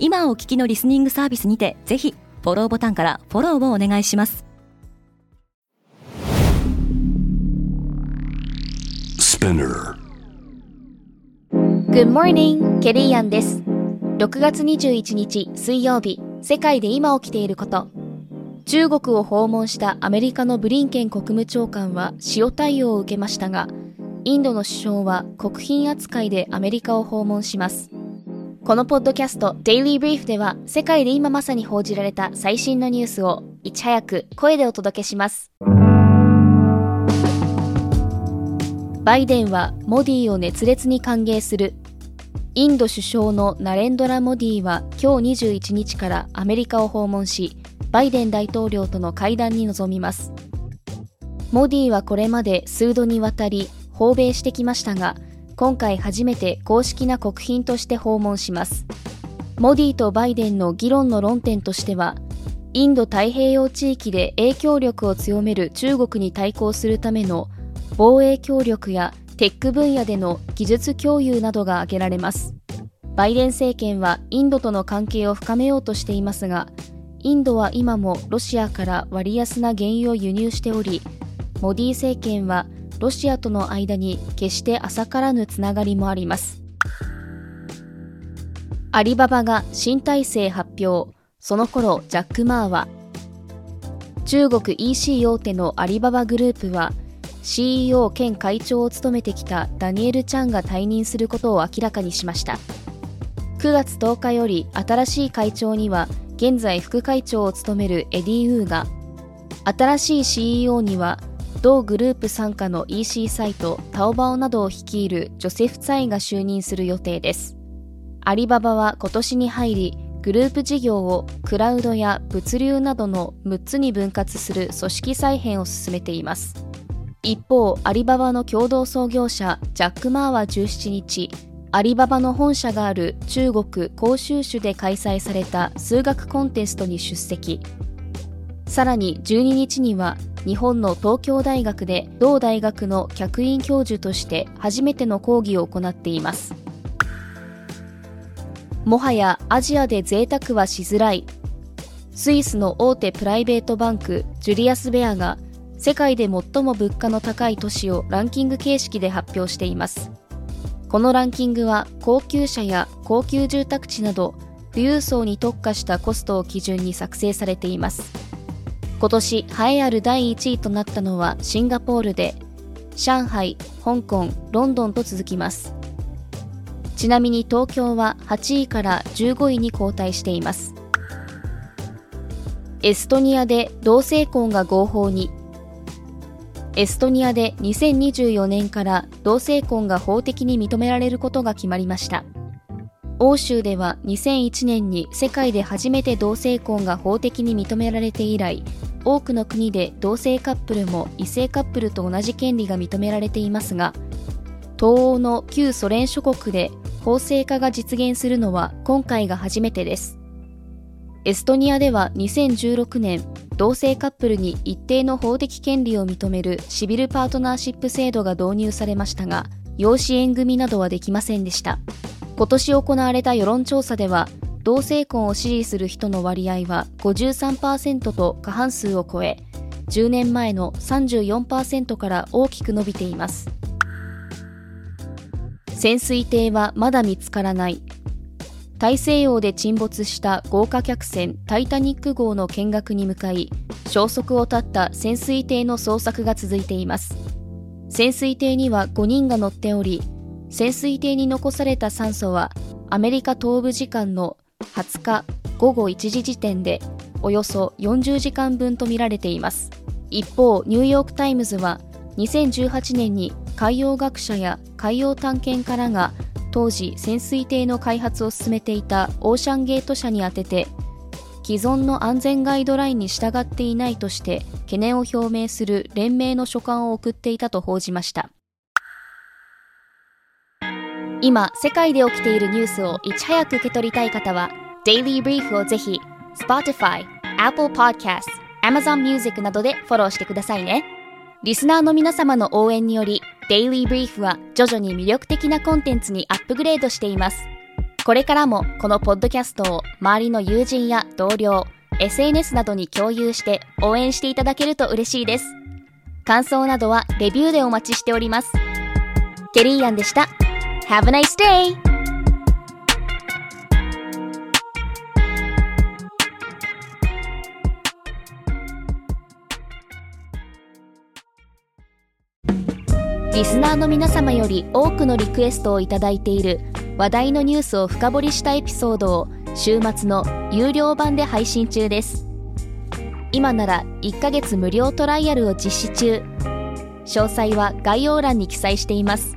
今お聞きのリスニングサービスにてぜひフォローボタンからフォローをお願いします。Good morning, ケリーアンです。6月21日水曜日世界で今起きていること。中国を訪問したアメリカのブリンケン国務長官は塩対応を受けましたがインドの首相は国賓扱いでアメリカを訪問しますこのポッドキャスト Daily Brief では世界で今まさに報じられた最新のニュースをいち早く声でお届けします。バイデンはモディを熱烈に歓迎する。インド首相のナレンドラ・モディは今日21日からアメリカを訪問しバイデン大統領との会談に臨みます。モディはこれまで数度にわたり訪米してきましたが今回初めて公式な国賓として訪問します。モディとバイデンの議論の論点としてはインド太平洋地域で影響力を強める中国に対抗するための防衛協力やテック分野での技術共有などが挙げられます。バイデン政権はインドとの関係を深めようとしていますがインドは今もロシアから割安な原油を輸入しておりモディ政権はロシアとの間に決して浅からぬつながりもあります。アリババが新体制発表その頃ジャック・マーは中国 EC 大手のアリババグループは CEO 兼会長を務めてきたダニエル・チャンが退任することを明らかにしました。9月10日より新しい会長には現在副会長を務めるエディ・ウーが新しい CEO には同グループ傘下の EC サイトタオバオなどを率いるジョセフ・ツァイが就任する予定です。アリババは今年に入りグループ事業をクラウドや物流などの6つに分割する組織再編を進めています。一方アリババの共同創業者ジャック・マーは17日アリババの本社がある中国広州市で開催された数学コンテストに出席。さらに12日には日本の東京大学で同大学の客員教授として初めての講義を行っています。もはやアジアで贅沢はしづらい。スイスの大手プライベートバンクジュリアス・ベアが世界で最も物価の高い都市をランキング形式で発表しています。このランキングは高級車や高級住宅地など富裕層に特化したコストを基準に作成されています。今年栄えある第1位となったのはシンガポールで上海、香港、ロンドンと続きます。ちなみに東京は8位から15位に後退しています。エストニアで同性婚が合法に。エストニアで2024年から同性婚が法的に認められることが決まりました。欧州では2001年に世界で初めて同性婚が法的に認められて以来多くの国で同性カップルも異性カップルと同じ権利が認められていますが東欧の旧ソ連諸国で法制化が実現するのは今回が初めてです。エストニアでは2016年同性カップルに一定の法的権利を認めるシビルパートナーシップ制度が導入されましたが養子縁組などはできませんでした。今年行われた世論調査では同性婚を支持する人の割合は53%と過半数を超え10年前の34%から大きく伸びています。潜水艇はまだ見つからない。大西洋で沈没した豪華客船タイタニック号の見学に向かい消息を絶った潜水艇の捜索が続いています。潜水艇には5人が乗っており潜水艇に残された酸素はアメリカ東部時間の20日午後1時時点でおよそ40時間分とみられています。一方ニューヨーク・タイムズは2018年に海洋学者や海洋探検家らが当時潜水艇の開発を進めていたオーシャンゲート社に宛てて既存の安全ガイドラインに従っていないとして懸念を表明する連盟の書簡を送っていたと報じました。今世界で起きているニュースをいち早く受け取りたい方は Daily Brief をぜひ Spotify、Apple Podcast、Amazon Music などでフォローしてくださいねリスナーの皆様の応援により Daily Brief は徐々に魅力的なコンテンツにアップグレードしていますこれからもこのポッドキャストを周りの友人や同僚、SNS などに共有して応援していただけると嬉しいです。感想などはレビューでお待ちしております。ケリーアンでした。Have a nice day! リスナーの皆様より多くのリクエストをいただいている話題のニュースを深掘りしたエピソードを週末の有料版で配信中です今なら1ヶ月無料トライアルを実施中詳細は概要欄に記載しています